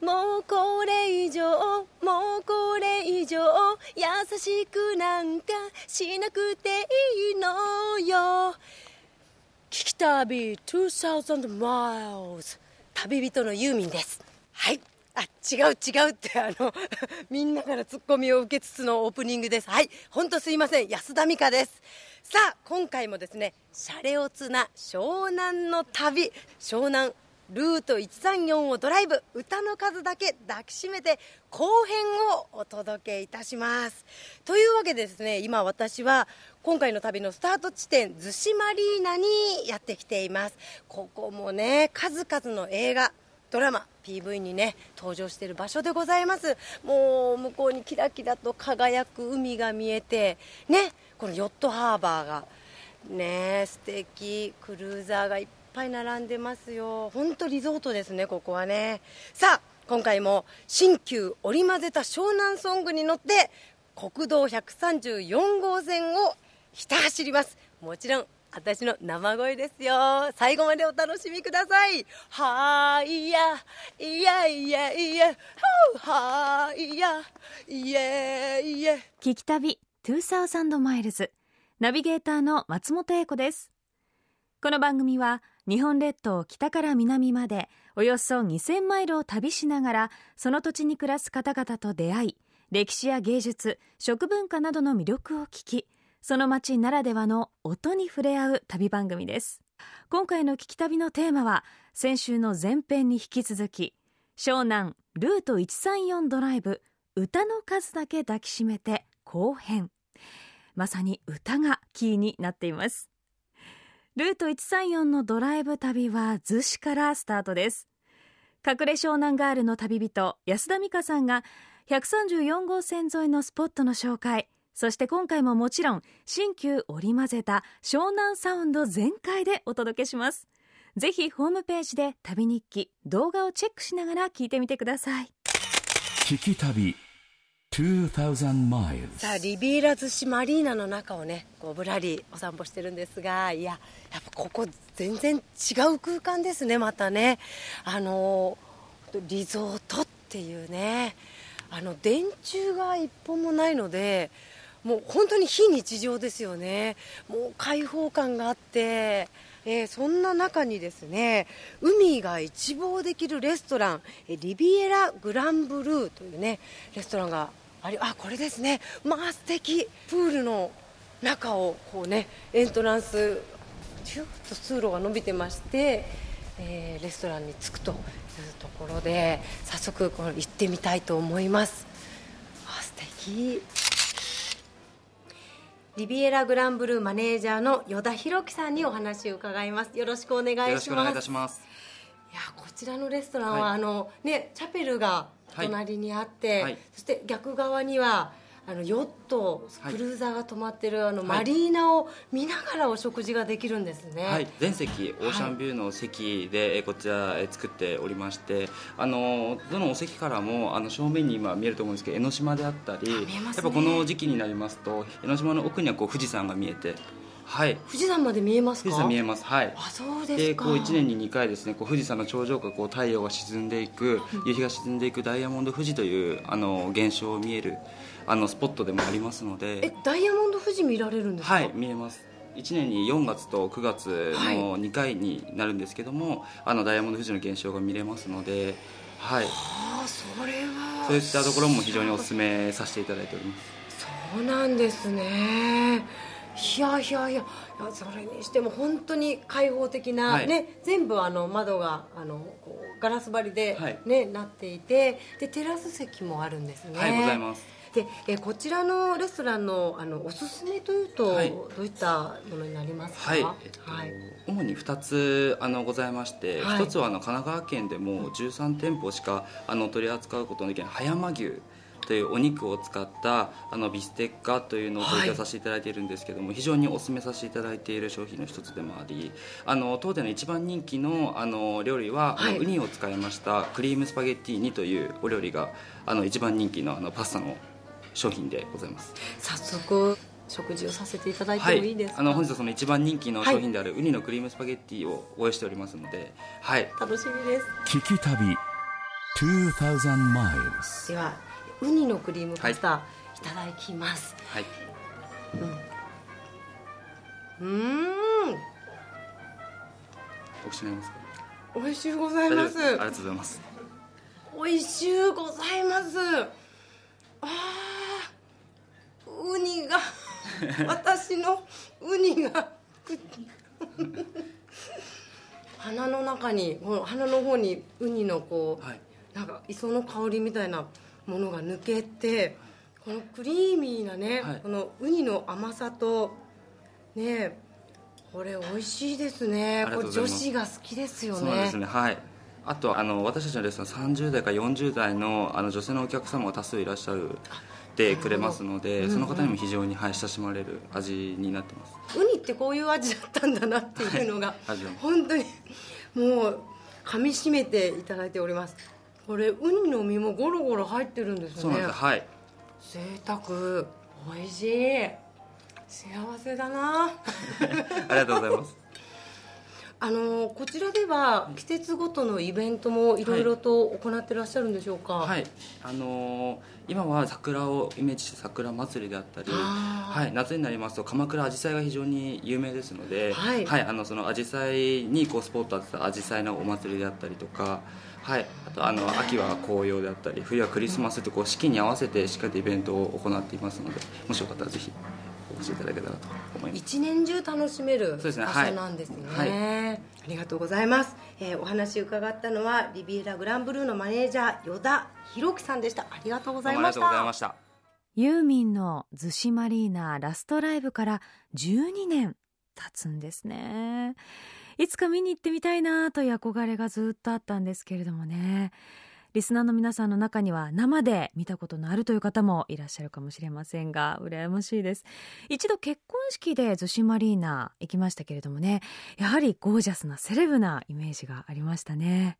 もうこれ以上もうこれ以上優しくなんかしなくていいのよ。聞き旅2000 miles 旅人のユーミンです。はい。あ違う違うってあの みんなからツッコミを受けつつのオープニングです。はい。本当すいません。安田美香です。さあ今回もですねシャレオツな湘南の旅。湘南ルート134をドライブ。歌の数だけ抱きしめて後編をお届けいたします。というわけでですね今私は今回の旅のスタート地点逗子マリーナにやってきています。ここもね数々の映画ドラマ PV にね登場している場所でございます。もう向こうにキラキラと輝く海が見えてねこのヨットハーバーがね素敵クルーザーがいっぱい並んでますよ。本当リゾートですねここはね。さあ今回も新旧織り交ぜた湘南ソングに乗って国道134号線をひた走ります。もちろん私の生声ですよ。最後までお楽しみください。はいやいやいやいや。はいやいやいや。聞き旅2000マイルズナビゲーターの松本英子です。この番組は日本列島北から南までおよそ2000マイルを旅しながらその土地に暮らす方々と出会い歴史や芸術食文化などの魅力を聞きその街ならではの音に触れ合う旅番組です。今回の聞き旅のテーマは先週の前編に引き続き湘南ルート134ドライブ歌の数だけ抱きしめて後編。まさに歌がキーになっています。ルート134のドライブ旅は逗子からスタートです。隠れ湘南ガールの旅人安田美香さんが134号線沿いのスポットの紹介。そして今回ももちろん新旧織り交ぜた湘南サウンド全開でお届けします。ぜひホームページで旅日記動画をチェックしながら聞いてみてください。聞き旅さあリビーラ逗子マリーナの中をねこうぶらりお散歩してるんですがいややっぱここ全然違う空間ですねまたね。あのリゾートっていうねあの電柱が一本もないのでもう本当に非日常ですよね。もう開放感があってえー、そんな中にですね海が一望できるレストランリビエラグランブルーというねレストランがありあこれですね。まあ素敵。プールの中をこうねエントランスヒュッと通路が伸びてまして、えーレストランに着くというところで早速この行ってみたいと思います。あ素敵。リビエラグランブルーマネージャーの依田博樹さんにお話を伺います。よろしくお願いします。やこちらのレストランは、はい。あのねチャペルが隣にあって、はい。そして逆側にはあのヨットはい。クルーザーが止まってるあのはい。マリーナを見ながらお食事ができるんですね、はい、全席オーシャンビューの席で、えこちらえ作っておりましてあのどのお席からもあの正面に今見えると思うんですけど江ノ島であったりね。やっぱこの時期になりますと江ノ島の奥にはこう富士山が見えてはい。富士山まで見えますか？富士山見えます。はい。あそうですか。でこう1年に2回ですねこう富士山の頂上からこう太陽が沈んでいく夕日が沈んでいくダイヤモンド富士というあの現象を見えるあのスポットでもありますのえでダイヤモンド富士見られるんですか？はい見えます。1年に4月と9月の2回になるんですけども、あのダイヤモンド富士の現象が見れますので、はい、ああそれは。そういったところも非常にお勧めさせていただいております。そうなんですねいやいやいやいやそれにしても本当に開放的な、はい。ね、全部あの窓があのこうガラス張りで、はい。ねなっていてでテラス席もあるんですね。はいございます。でえこちらのレストランのあのおすすめというと、はい。どういったものになりますか？はい、えっとはい。主に2つあのございまして、はい。1つはあの神奈川県でも13店舗しかあの取り扱うことのできない葉山牛というお肉を使ったあのビステッカというのを提供させていただいているんですけども、非常にお勧めさせていただいている商品の一つでもありあの当店の一番人気のあの料理は、あのはい。ウニを使いましたクリームスパゲッティーニというお料理があの一番人気のあのパスタの商品でございます。早速食事をさせていただいてはい。もいいですか、あの本日はその一番人気の商品であるウニのクリームスパゲッティをご用意しておりますのではい。楽しみです。聞き旅2,000 miles. ではウニのクリームパスタ、い、ただきます。はい。うーん。お口になりますか？美味しゅうございます。ありがとうございます。美味しゅうございます。あー。ウニが 私のウニが鼻の中にこの鼻の方にウニのこう、はい。なんか磯の香りみたいなものが抜けてこのクリーミーなね、はい。このウニの甘さとねこれ美味しいですね。ことれ女子が好きですよね。そうですね。はい。あとあの私たちのレストラン30代から40代のあの女性のお客様が多数いらっしゃるってくれますので、その方にも非常に、はい、親しまれる味になってますウニってこういう味だったんだなっていうのが、はい本当にもう噛みしめていただいておりますこれウニの身もゴロゴロ入ってるんですね。そうなんです。はい。贅沢。美味しい。幸せだな。ありがとうございますあのこちらでは季節ごとのイベントもい。ろいろと行ってらっしゃるんでしょうか？はい。あのー今は桜をイメージした桜祭りであったり、はい、夏になりますと鎌倉あじさいが非常に有名ですので、はい。あのそのあじさいにこうスポット当てたあじさいのお祭りであったりとか、はい、あとあの秋は紅葉であったり冬はクリスマスとこう四季に合わせてしっかりとイベントを行っていますのでもしよかったらぜひしいただけたらと思います。一年中楽しめる場そうですね。所なんですね。はい。はありがとうございます、えーお話伺ったのはリビエラグランブルーのマネージャー依田博樹さんでした。ありがとうございました。どうもありがとうございましたユーミンの逗子マリーナラストライブから12年経つんですね。いつか見に行ってみたいなという憧れがずっとあったんですけれどもねリスナーの皆さんの中には生で見たことのあるという方もいらっしゃるかもしれませんが羨ましいです。一度結婚式で逗子マリーナ行きましたけれどもねやはりゴージャスなセレブなイメージがありましたね。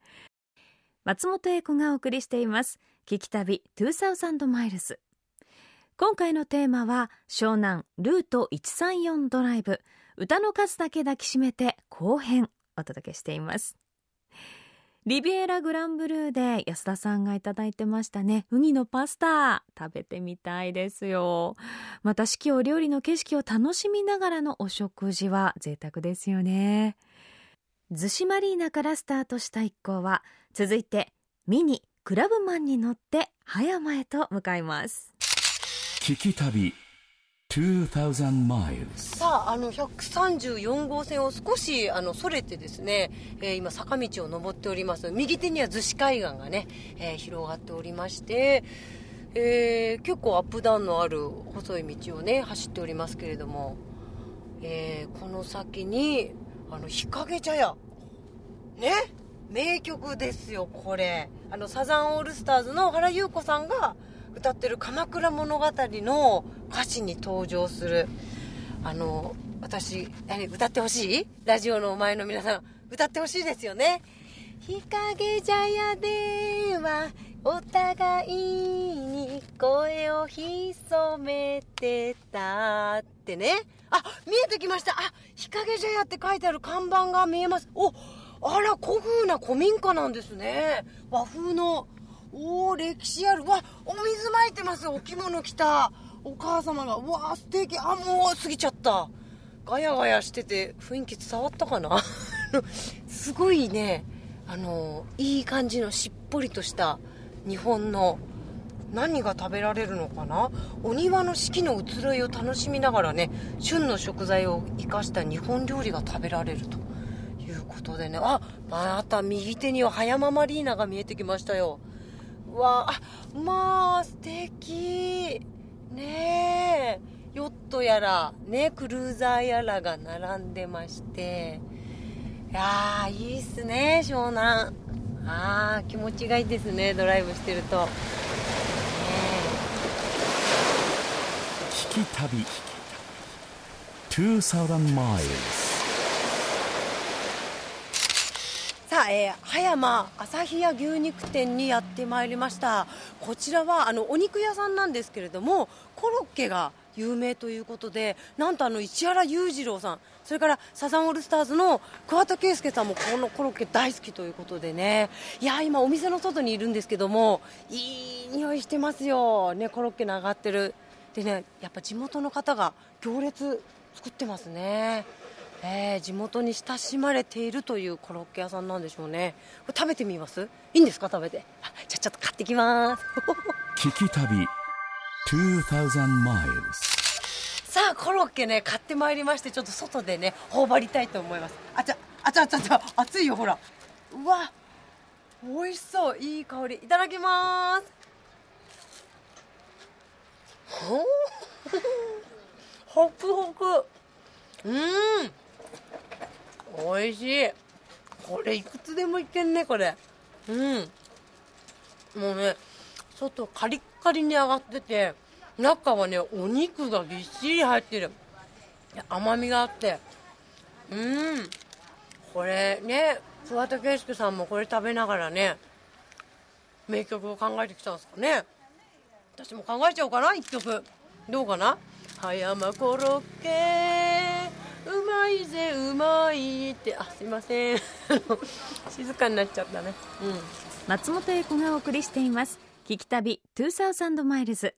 松本英子がお送りしています。聞き旅2000マイルズ今回のテーマは湘南ルート134ドライブ。歌の数だけ抱きしめて後編お届けしています。リビエラグランブルーで安田さんがいただいてましたね。ウニのパスタ食べてみたいですよ。また四季折々の景色を楽しみながらのお食事は贅沢ですよね。逗子マリーナからスタートした一行は続いてミニクラブマンに乗って葉山へと向かいます。聞き旅さああの134号線を少しあのそれてですね、えー今坂道を登っております。右手には逗子海岸がね、えー広がっておりまして、えー結構アップダウンのある細い道をね走っておりますけれども、えこの先にあの日陰茶屋。ね名曲ですよこれ。あのサザンオールスターズの原由子さんが歌ってる「鎌倉物語」の歌詞に登場する。あの私歌ってほしい？ラジオの前の皆さん歌ってほしいですよね。日陰茶屋ではお互いに声を潜めてたってね。あ見えてきました。あ日陰茶屋って書いてある看板が見えます。おあら古風な古民家なんですね。和風のおお歴史ある。わお水まいてます。お着物着た。お母様が。うわ素敵。あもう過ぎちゃった。ガヤガヤしてて雰囲気伝わったかな？すごいね。あのいい感じのしっぽりとした日本の何が食べられるのかな？お庭の四季の移ろいを楽しみながらね旬の食材を生かした日本料理が食べられると。いうことでね。あまた右手には葉山マリーナが見えてきましたよ。わあまあ素敵。ねえ。ヨットやらねクルーザーやらが並んでまして。いやーいいっすね湘南。あー気持ちがいいですねドライブしてると、ね聞き旅。2000 miles さあ、えー葉山旭屋牛肉店にやってまいりました。こちらはあのお肉屋さんなんですけれどもコロッケが有名ということでなんとあの市原裕次郎さんそれからサザンオールスターズの桑田佳祐さんもこのコロッケ大好きということでね。いや今お店の外にいるんですけどもいい匂いしてますよ。ねコロッケの上がってる。でねやっぱ地元の方が行列作ってますね。えー、地元に親しまれているというコロッケ屋さんなんでしょうね。これ食べてみます？いいんですか？食べて。あじゃあちょっと買ってきます。聞き旅。2000 miles さあコロッケね買ってまいりましてちょっと外でね頬張りたいと思います。あちゃあちゃあちゃあちゃ熱いよほら。うわ美味しそう。いい香り。いただきます。ほほくほく。うん美味しい。これいくつでもいけんねこれ。うん。もうね外カリッカリに揚がってて中はねお肉がぎっしり入ってる。甘みがあって。うん。これね桑田佳祐さんもこれ食べながらね名曲を考えてきたんですかね。私も考えちゃおうかな一曲。どうかな？葉山コロッケ。うまいぜうまいって。あすいません。静かになっちゃったね。うん。松本英子がお送りしています。聞き旅2000マイルズ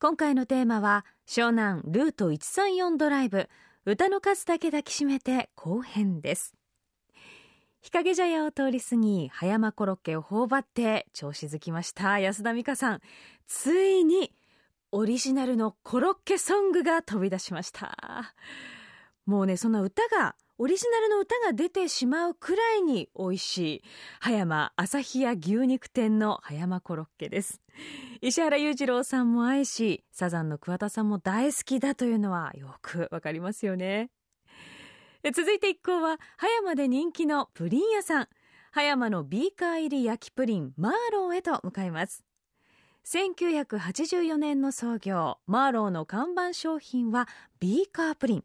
今回のテーマは湘南ルート134ドライブ。歌の数だけ抱きしめて後編です。日陰茶屋を通り過ぎ葉山コロッケを頬張って調子づきました。安田美香さん。ついにオリジナルのコロッケソングが飛び出しました。もうねその歌がオリジナルの歌が出てしまうくらいに美味しい葉山朝日屋牛肉店の葉山コロッケです。石原裕次郎さんも愛しサザンの桑田さんも大好きだというのはよくわかりますよね。続いて一行は葉山で人気のプリン屋さん。葉山のビーカー入り焼きプリンマーローへと向かいます。1984年の創業マーローの看板商品はビーカープリン。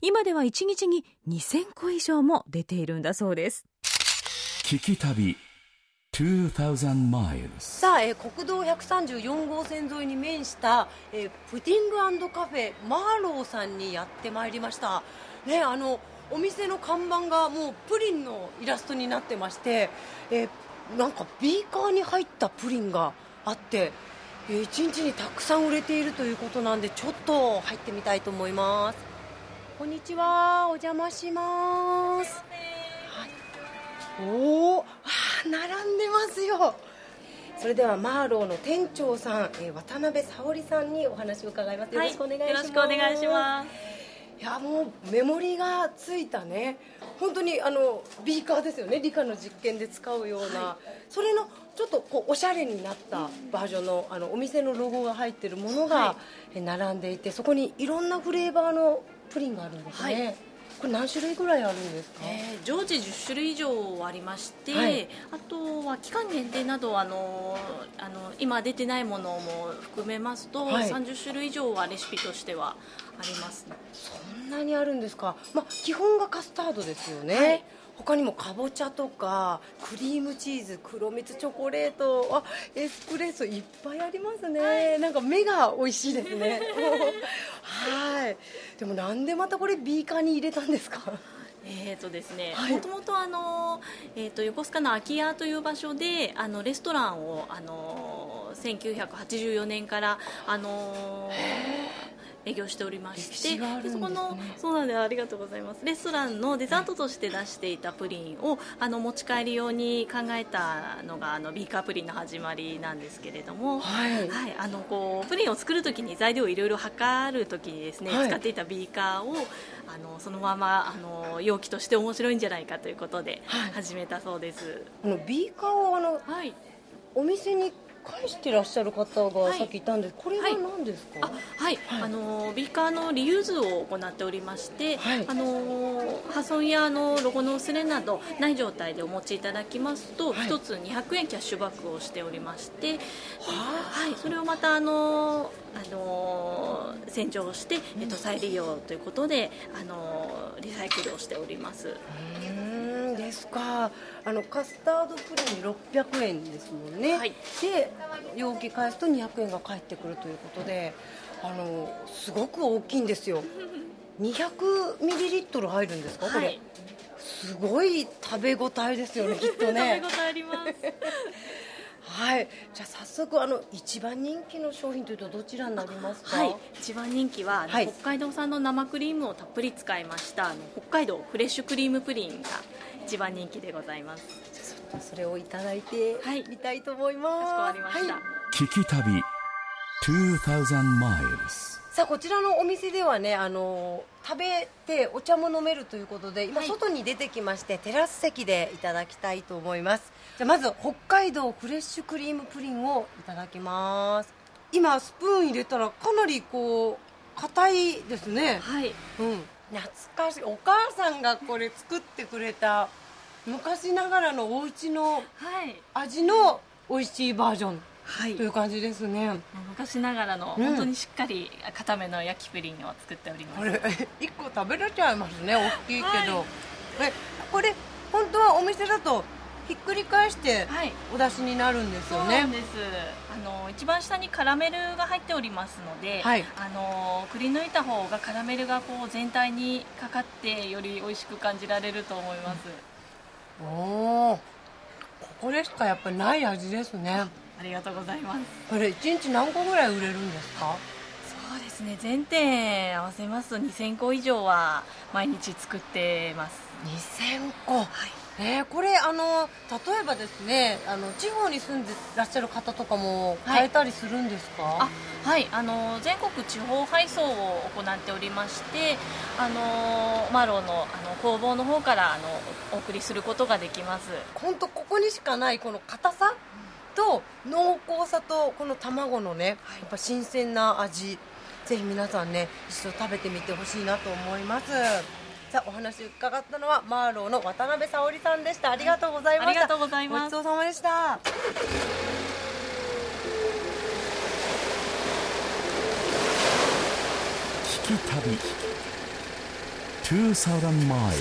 今では1日に2000個以上も出ているんだそうです。聞き旅2000 miles さあ、えー国道134号線沿いに面した、えープディングカフェマーローさんにやってまいりました。ねあのお店の看板がもうプリンのイラストになってまして、えーなんかビーカーに入ったプリンがあって、えー一日にたくさん売れているということなんでちょっと入ってみたいと思いますこんにちはお邪魔しますおお、並んでますよ。それではマーローの店長さん、えー渡辺沙織さんにお話を伺います。よろしくお願いします。よろしくお願いします。いやもうメモリがついたね。本当にあのビーカーですよね。理科の実験で使うような、それのちょっとこうおしゃれになったバージョンのあのお店のロゴが入ってるものが、え並んでいてそこにいろんなフレーバーのプリンがあるんですね、はい。これ何種類ぐらいあるんですか、えー常時10種類以上ありまして、はい。あとは期間限定などあのあの今出てないものも含めますと、はい。30種類以上はレシピとしてはありますね。そんなにあるんですか、まあ、基本がカスタードですよね、はい。他にもかぼちゃとかクリームチーズ黒蜜チョコレートあエスプレッソいっぱいありますね、なんか目が美味しいですね。はい。でもなんでまたこれビーカーに入れたんですか？えーとですねはい。もともとあの、えー、と横須賀の空き家という場所であのレストランをあの1984年からあの営業しておりまし歴てでそこのそうなんです。ありがとうございます。レストランのデザートとして出していたプリンをあの持ち帰り用に考えたのがあのビーカープリンの始まりなんですけれども、はい。はい、あのこうプリンを作るときに材料をいろいろ測るときにですね、はい。使っていたビーカーをあのそのままあの容器として面白いんじゃないかということではい。始めたそうです。このビーカーをあのはい。お店に返してらっしゃる方がはい。さっきいたんです、これは何ですか、あはい、あのビーカーのリユーズを行っておりまして、はい。あの破損やあのロゴの薄れなどない状態でお持ちいただきますと、はい。一つ200円キャッシュバックをしておりまして、はい、それをまたあのあの洗浄して、えっと再利用ということであのリサイクルをしております。でですか？あのカスタードプリン600円ですもんね、はい。で容器返すと200円が返ってくるということであのすごく大きいんですよ。200ミリリットル入るんですか？これ、はい。すごい食べ応えですよね きっとね。食べ応えあります。はい。じゃあ早速あの一番人気の商品というとどちらになりますか？はい、一番人気は、はい。北海道産の生クリームをたっぷり使いました北海道フレッシュクリームプリンが一番人気でございます。それをいただいてはい。みたいと思います、かしこまりました、はい。聞き旅2000 miles さあこちらのお店ではねあの食べてお茶も飲めるということで今はい。外に出てきまして、テラス席でいただきたいと思います。じゃあまず北海道フレッシュクリームプリンをいただきます。今スプーン入れたらかなりこう硬いですね。はい。うん懐かしい。お母さんがこれ作ってくれた昔ながらのお家のはい。味の美味しいバージョン。はい。という感じですね。昔ながらのうん。本当にしっかり固めの焼きプリンを作っております、これ 1個食べれちゃいますね大きいけど、はい。えこれ本当はお店だとひっくり返してはい。お出しになるんですそうよねなんです。あの一番下にカラメルが入っておりますので、はい。あのくり抜いた方がカラメルがこう全体にかかってより美味しく感じられると思います、おおここでしかやっぱりない味ですね。ありがとうございます。これ1日何個ぐらい売れるんですか？そうですね。全店合わせますと2000個以上は毎日作ってます。2000個。はいえー、これあの例えばですねあの地方に住んでらっしゃる方とかもはい。買えたりするんですか、あはい。あの全国地方配送を行っておりましてあのマロのあの工房の方からあのお送りすることができます。本当ここにしかないこの硬さと濃厚さとこの卵のね、やっぱ新鮮な味ぜひ皆さんね一度食べてみてほしいなと思いますさあお話伺ったのはマーローの渡辺沙織さんでした。ありがとうございました。ありがとうございます。ごちそうさまでした。聞き旅。2000 miles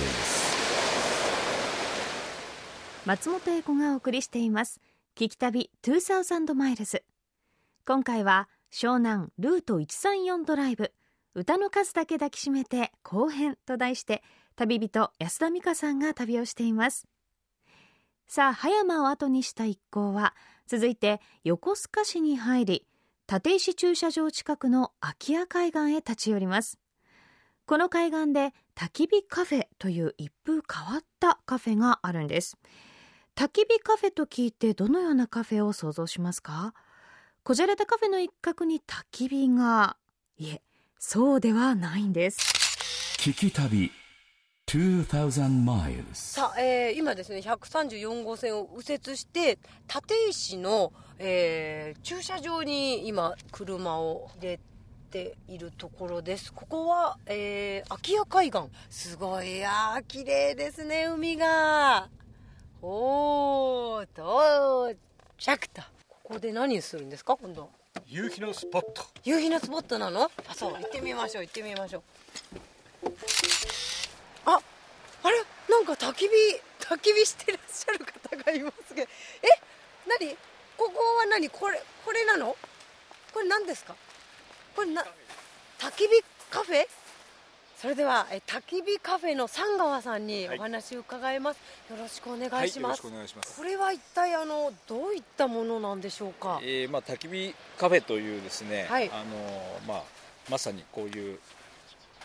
松本英子がお送りしています。聞き旅2000マイルズ今回は湘南ルート134ドライブ歌の数だけ抱きしめて後編と題して旅人安田美香さんが旅をしています。さあ葉山を後にした一行は続いて横須賀市に入り立石駐車場近くの空き家海岸へ立ち寄ります。この海岸で焚き火カフェという一風変わったカフェがあるんです。焚き火カフェと聞いてどのようなカフェを想像しますか？こじゃれたカフェの一角に焚き火がいえそうではないんです。聞き旅2000 miles さあ、えー今ですね134号線を右折して立石の、えー駐車場に今車を入れているところです。ここは、えー空き家海岸。すごいあー綺麗ですね海が。おー到着と。ここで何するんですか今度夕日のスポット。夕日のスポットなの？あそう行ってみましょう行ってみましょう。ああれ？なんか焚き火焚き火してらっしゃる方がいますけど。え？何？ここは何？これこれなの？これ何ですか？これな焚き火カフェ？それではえ焚き火カフェの三川さんにお話を伺います、よろしくお願いします、はい、よろしくお願いします。これは一体あのどういったものなんでしょうか？えーまあ、焚き火カフェというですね、はい。あのまあ、まさにこういう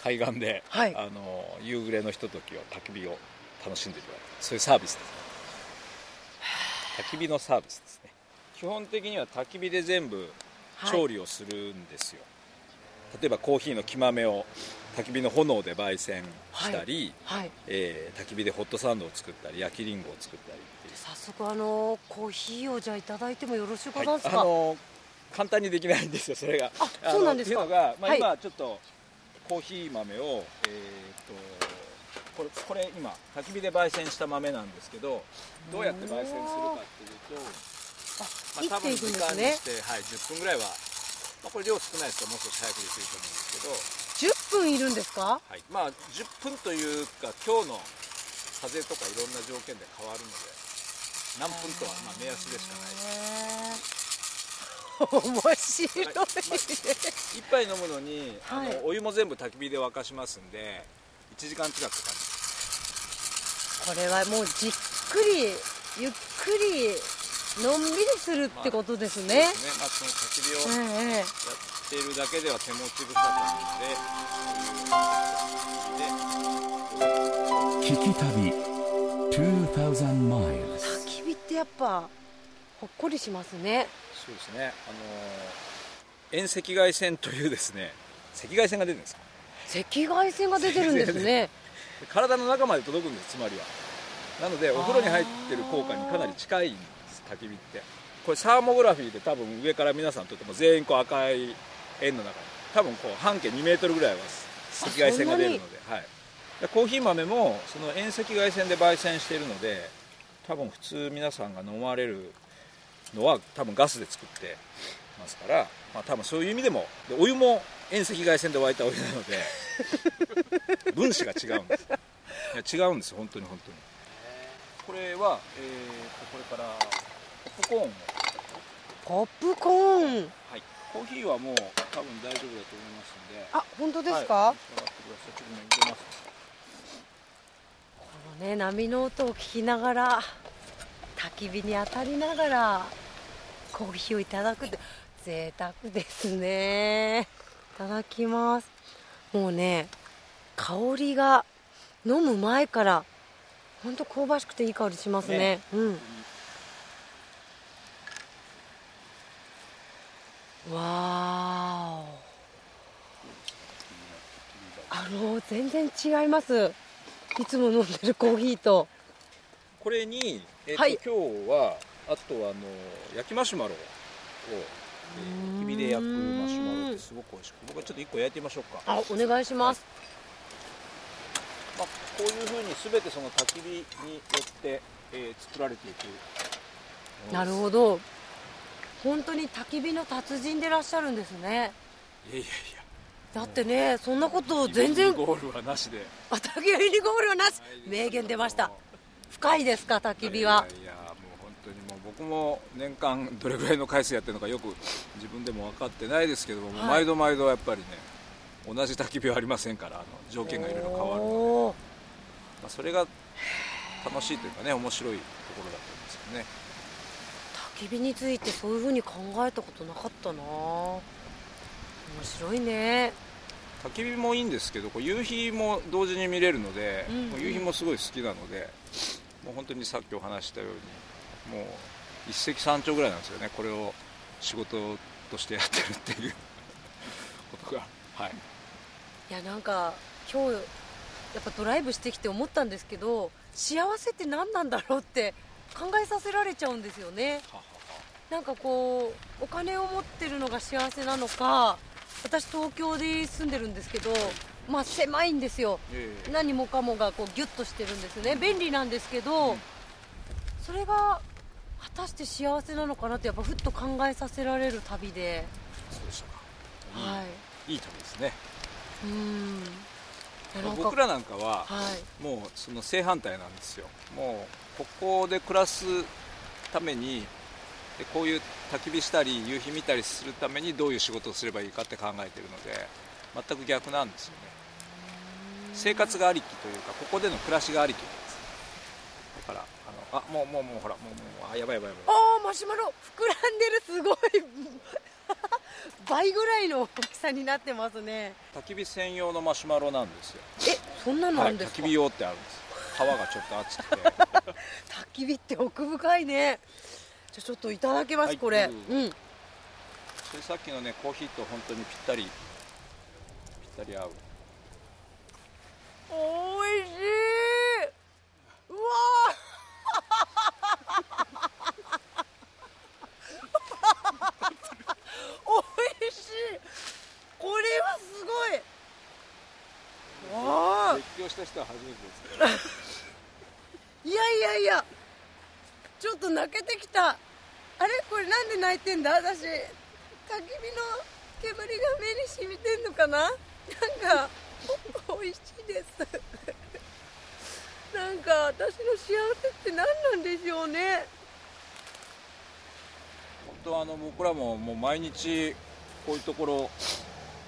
海岸で、はい。あの夕暮れのひとときを焚き火を楽しんでいただくそういうサービスですね。焚き火のサービスですね。基本的には焚き火で全部調理をするんですよ、例えばコーヒーの木豆を焚き火の炎で焙煎したり、はいえー焚き火でホットサンドを作ったり焼きりんごを作ったり早速あのコーヒーをじゃあいただいてもよろしゅうごはいざいますか、あの簡単にできないんですよそれが。あそうなんですか？あのっていうのが、まあはい。今ちょっとコーヒー豆をえーっとこれこれ今焚き火で焙煎した豆なんですけどどうやって焙煎するかっていうとあ、まあ、多分時間にして、はい、10分ぐらいは、まあ、これ量少ないですからもう少し早くできると思うんですけど、10分いるんですか？はい、まあ10分というか今日の風とかいろんな条件で変わるので何分とはまあ目安でしかない。面白い。ね一杯飲むのに、はい。あのお湯も全部焚き火で沸かしますんで1時間近くかかるこれはもうじっくりゆっくりのんびりするってことですね、ね。まあ、その焚き火をやえているだけでは手持ち無沙汰で聞き旅2000 miles 焚き火ってやっぱほっこりしますね。そうですね。あのー遠赤外線というですね赤外線が出るんです赤外線が出てるんですね。体の中まで届くんですつまりは。なのでお風呂に入ってる効果にかなり近いんです焚き火って。これサーモグラフィーで多分上から皆さんとっても全員こう赤い円の中に。多分こう半径2メートルぐらいは赤外線が出るので。はい、でコーヒー豆もその遠赤外線で焙煎しているので多分普通皆さんが飲まれるのは多分ガスで作ってますから、まあ、多分そういう意味でもでお湯も遠赤外線で沸いたお湯なので 分子が違うんです。いや違うんですよ。本当に本当に。これは、えーとこれからポップコーンを。ポップコーン。はいコーヒーはもう多分大丈夫だと思いますんで。あ本当ですか、はい、ちこのね波の音を聞きながら焚き火に当たりながらコーヒーをいただくって贅沢ですね。いただきます。もうね香りが飲む前から本当香ばしくていい香りしますね。ね。うんわあの全然違います。いつも飲んでるコーヒーと。これに、えーとはい。今日はあとはあの焼きマシュマロを、えー、焚き火で焼くマシュマロってすごく美味しく僕はちょっと1個焼いてみましょうか。あお願いします。まあ、こういうふうに全てその焚き火によって、えー作られていくなるほど本当に焚き火の達人でいらっしゃるんですね。どいやいやいだってねそんなこと全然ゴールはなしで。あ焚き火にゴールはなし。名言出ました。深いですか焚き火は。いやいやもう本当にもう僕も年間どれぐらいの回数やってるのかよく自分でも分かってないですけども、はい。毎度毎度やっぱりね同じ焚き火はありませんからあの条件がいろいろ変わる。ので、まあ、それが楽しいというかね面白いところだったんですよね。焚き火についてそういうふうに考えたことなかったな。面白いね。焚き火もいいんですけど夕日も同時に見れるので、うんうん。夕日もすごい好きなのでもう本当にさっきお話ししたようにもう一石三鳥ぐらいなんですよね。これを仕事としてやってるっていう ことが。はい。いやなんか今日やっぱドライブしてきて思ったんですけど幸せって何なんだろうって考えさせられちゃうんですよね。ははなんかこうお金を持ってるのが幸せなのか私東京で住んでるんですけどまあ狭いんですよ。ええ。何もかもがこうギュッとしてるんですね。便利なんですけど、それが果たして幸せなのかなってやっぱふっと考えさせられる旅で、そうでしたか、はい。い、い旅ですね。うん。僕らなんかははい。もうその正反対なんですよ。もうここで暮らすためにでこういう焚き火したり夕日見たりするためにどういう仕事をすればいいかって考えてるので全く逆なんですよね。生活がありきというかここでの暮らしがありきなんです。だからあのあもうもうもうほらもうもうあやばいやばいやばい。ああマシュマロ膨らんでるすごい。倍ぐらいの大きさになってますね。焚き火専用のマシュマロなんですよ。えそんなのあるんですか、はい焚き火用ってあるんです。皮がちょっと熱くて。焚き火って奥深いねじゃあちょっといただきます、はい。これ。どうん。それさっきのねコーヒーと本当にぴったり。ぴったり合う。おいしい。うわ おいしい。これはすごい。わあ絶叫した人は初めてですけど。いやいやいやちょっと泣けてきた。あれ？これなんで泣いてんだ？私焚き火の煙が目に染みてんのかな？なんか美味しいです。なんか私の幸せって何なんでしょうね。本当あの僕らももう毎日こういうところ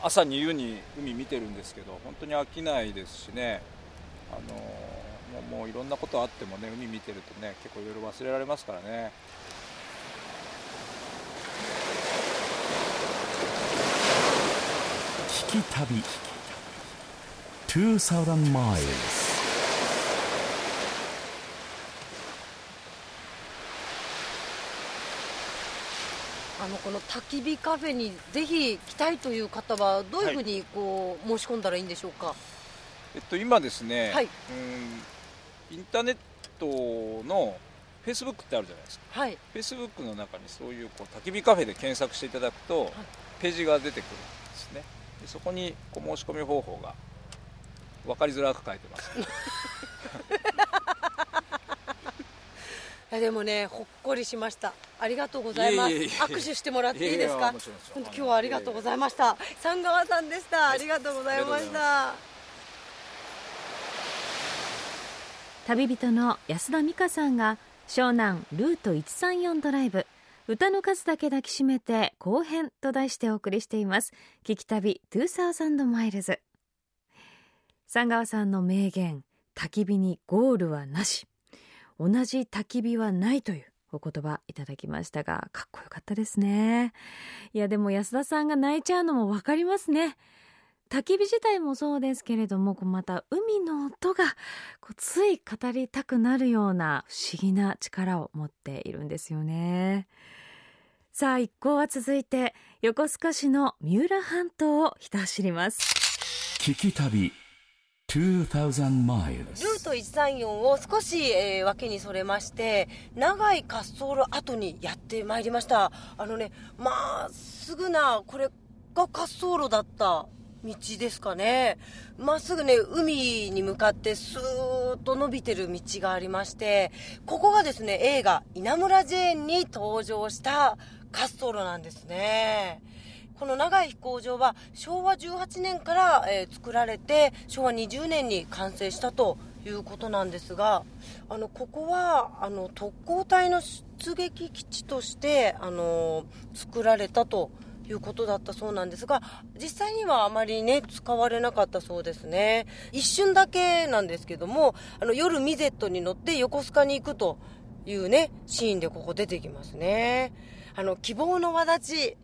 朝に夕に海見てるんですけど本当に飽きないですしね。あのもうもういろんなことあってもね海見てるとね結構いろいろ忘れられますからね。聞き旅。2000 miles あのこの焚き火カフェにぜひ来たいという方はどういうふうにこう申し込んだらいいんでしょうか、えっと今ですね、はい。うんインターネットのフェイスブックってあるじゃないですか。はい。フェイスブックの中にそういうこう焚き火カフェで検索していただくと、ページが出てくるんですね。でそこにこう申し込み方法が分かりづらく書いてます。いやでもねほっこりしました。ありがとうございます。握手してもらっていいですか？本当今日はありがとうございました。三川さんでした。ありがとうございました旅人の安田美香さんが湘南ルート134ドライブ歌の数だけ抱きしめて後編と題してお送りしています。聞き旅2000マイルズ。三川さんの名言焚き火にゴールはなし。同じ焚き火はないというお言葉いただきましたがかっこよかったですね。いやでも安田さんが泣いちゃうのもわかりますね。焚き火自体もそうですけれどもこうまた海の音がこうつい語りたくなるような不思議な力を持っているんですよね。さあ一行は続いて横須賀市の三浦半島をひた走ります。聞き旅2000 miles ルート134を少し、えー脇にそれまして長い滑走路後にやってまいりました。あのねまっすぐなこれが滑走路だった道ですかね。まっすぐね海に向かってスーッと伸びてる道がありましてここがですね映画「稲村ジェーン」に登場した滑走路なんですね。この長い飛行場は昭和18年から、えー作られて昭和20年に完成したということなんですがあのここはあの特攻隊の出撃基地としてあの作られたということだったそうなんですが実際にはあまりね使われなかったそうですね一瞬だけなんですけどもあの夜ミゼットに乗って横須賀に行くというねシーンでここ出てきますねあの希望の輪立ち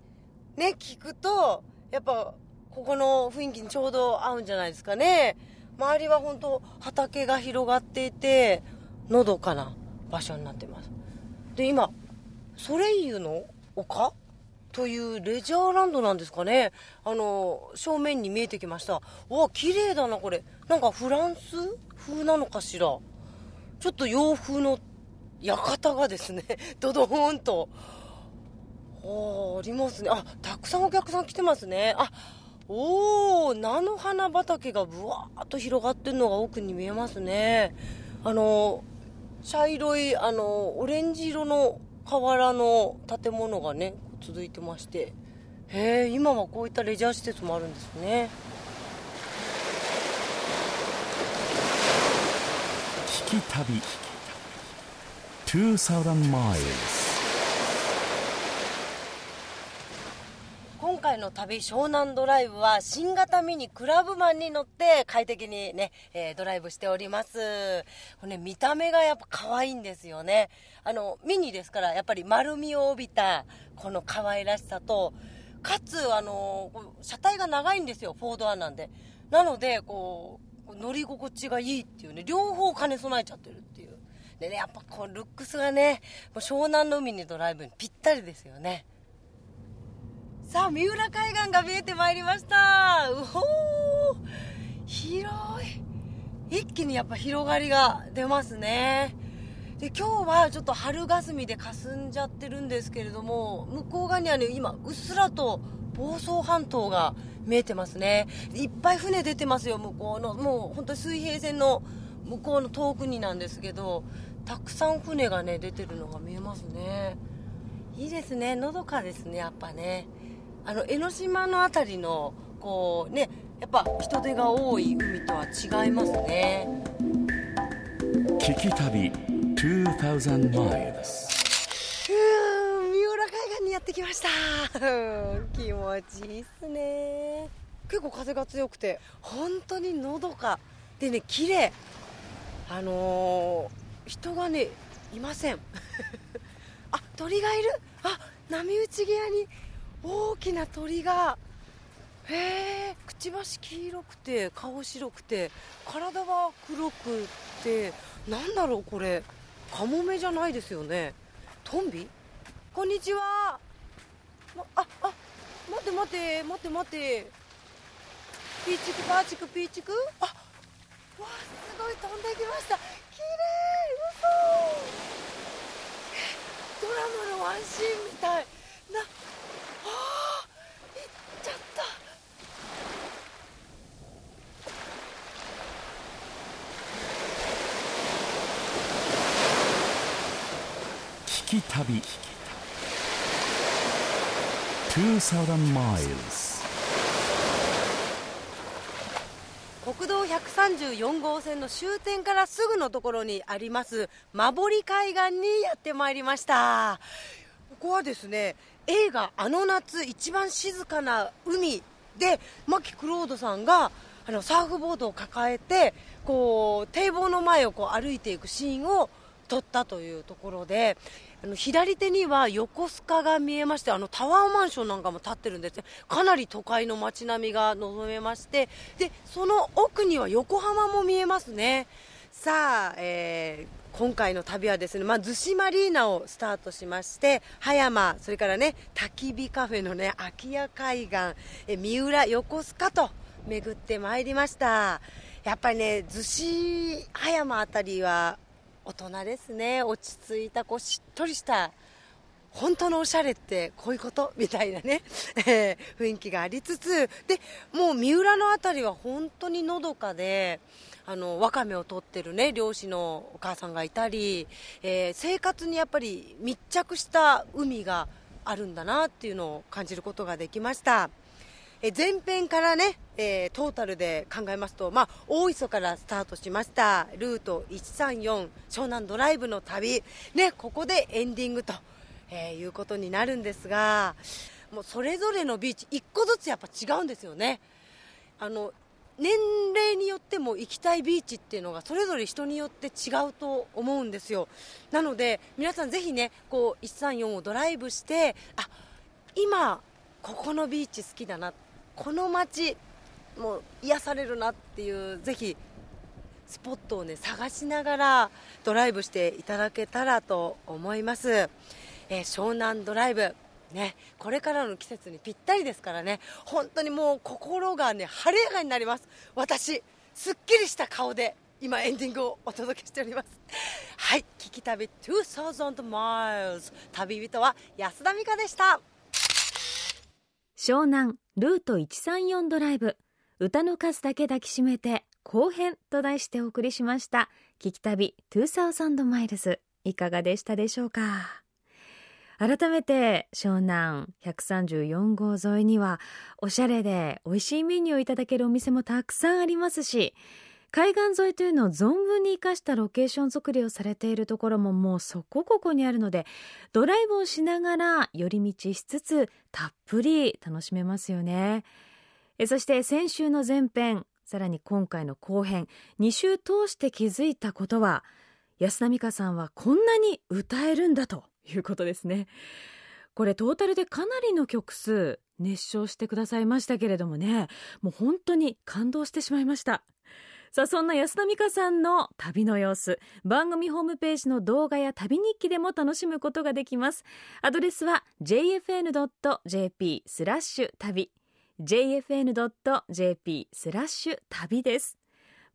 ね、聞くと、やっぱ、ここの雰囲気にちょうど合うんじゃないですかね。周りは本当畑が広がっていて、のどかな場所になってます。で、今、ソレイユの？丘？というレジャーランドなんですかね。あの、正面に見えてきました。うわ、綺麗だな、これ。なんかフランス風なのかしら。ちょっと洋風の館がですね、ドドーンと。おーありますねあたくさんお客さん来てますねあおお菜の花畑がぶわーっと広がってるのが奥に見えますねあの茶色いあのオレンジ色の瓦の建物がね続いてましてへえ今はこういったレジャー施設もあるんですね。聞き旅。2000 miles 今回の旅湘南ドライブは新型ミニクラブマンに乗って快適にね、えードライブしております。これね見た目がやっぱ可愛いんですよね。あのミニですからやっぱり丸みを帯びたこの可愛らしさとかつあの車体が長いんですよ4ドアなんで。なのでこう乗り心地がいいっていうね両方兼ね備えちゃってるっていう。でねやっぱこうルックスがねもう湘南の海にドライブにぴったりですよね。さあ三浦海岸が見えてまいりました。うほー広い。一気にやっぱ広がりが出ますね。で今日はちょっと春霞で霞んじゃってるんですけれども向こう側にはね今うっすらと房総半島が見えてますね。いっぱい船出てますよ向こうの。もう本当に水平線の向こうの遠くになんですけどたくさん船がね出てるのが見えますね。いいですね。のどかですねやっぱね。あの江ノ島の辺りのこうねやっぱ人手が多い海とは違いますね。聞き旅2000 miles 三浦海岸にやってきました。気持ちいいっすね。結構風が強くて。本当にのどかでね綺麗。あのー人がねいません。あ鳥がいる。あ波打ち際に大きな鳥がへえくちばし黄色くて顔白くて体は黒くてなんだろうこれ。カモメじゃないですよね。トンビ？こんにちは。まああ待って待って待って待って。ピーチクパーチクピーチク？あわあすごい飛んできました。綺麗嘘。えドラマのワンシーンみたい。なちゃった聞き旅。2000 miles 国道134号線の終点からすぐのところにあります馬堀海岸にやってまいりました。ここはですね映画「あの夏一番静かな海」で牧クロードさんがあのサーフボードを抱えてこう堤防の前をこう歩いていくシーンを撮ったというところであの左手には横須賀が見えましてあのタワーマンションなんかも建ってるんです。ねかなり都会の街並みが望めましてでその奥には横浜も見えますね。さあ、えー今回の旅はですね、まあ、逗子マリーナをスタートしまして葉山それからね焚き火カフェのね空き家海岸え三浦横須賀と巡ってまいりました。やっぱりね逗子葉山あたりは大人ですね。落ち着いたこうしっとりした本当のおしゃれってこういうことみたいなね、えー雰囲気がありつつでもう三浦の辺りは本当にのどかであのわかめを取ってるね漁師のお母さんがいたり、えー生活にやっぱり密着した海があるんだなっていうのを感じることができました。え前編からね、えートータルで考えますと、まあ、大磯からスタートしました。ルート134湘南ドライブの旅、ね、ここでエンディングと、えーいうことになるんですがもうそれぞれのビーチ1個ずつやっぱ違うんですよね。あの年齢によっても行きたいビーチっていうのがそれぞれ人によって違うと思うんですよ。なので皆さんぜひねこう134をドライブしてあ今ここのビーチ好きだなこの街もう癒されるなっていうぜひスポットをね探しながらドライブしていただけたらと思います、えー湘南ドライブ。ね、これからの季節にぴったりですからね。本当にもう心がね晴れやかになります。私すっきりした顔で今エンディングをお届けしております。はい聞き旅2000 miles 旅人は安田美香でした。湘南ルート134ドライブ。歌の数だけ抱きしめて後編と題してお送りしました聞き旅2000マイルズいかがでしたでしょうか？改めて湘南134号沿いにはおしゃれで美味しいメニューをいただけるお店もたくさんありますし海岸沿いというのを存分に生かしたロケーション作りをされているところももうそこここにあるのでドライブをしながら寄り道しつつたっぷり楽しめますよね。そして先週の前編さらに今回の後編2週通して気づいたことは安田美香さんはこんなに歌えるんだと。いうことですね。これトータルでかなりの曲数熱唱してくださいましたけれどもね。もう本当に感動してしまいました。さあそんな安田美香さんの旅の様子。番組ホームページの動画や旅日記でも楽しむことができます。アドレスは jfn.jp スラッシュ旅。jfn.jp スラッシュ旅です。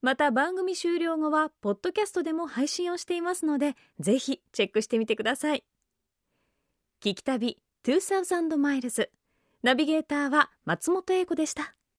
また番組終了後はポッドキャストでも配信をしていますのでぜひチェックしてみてください。聞き旅2000マイルズ。ナビゲーターは松本英子でした。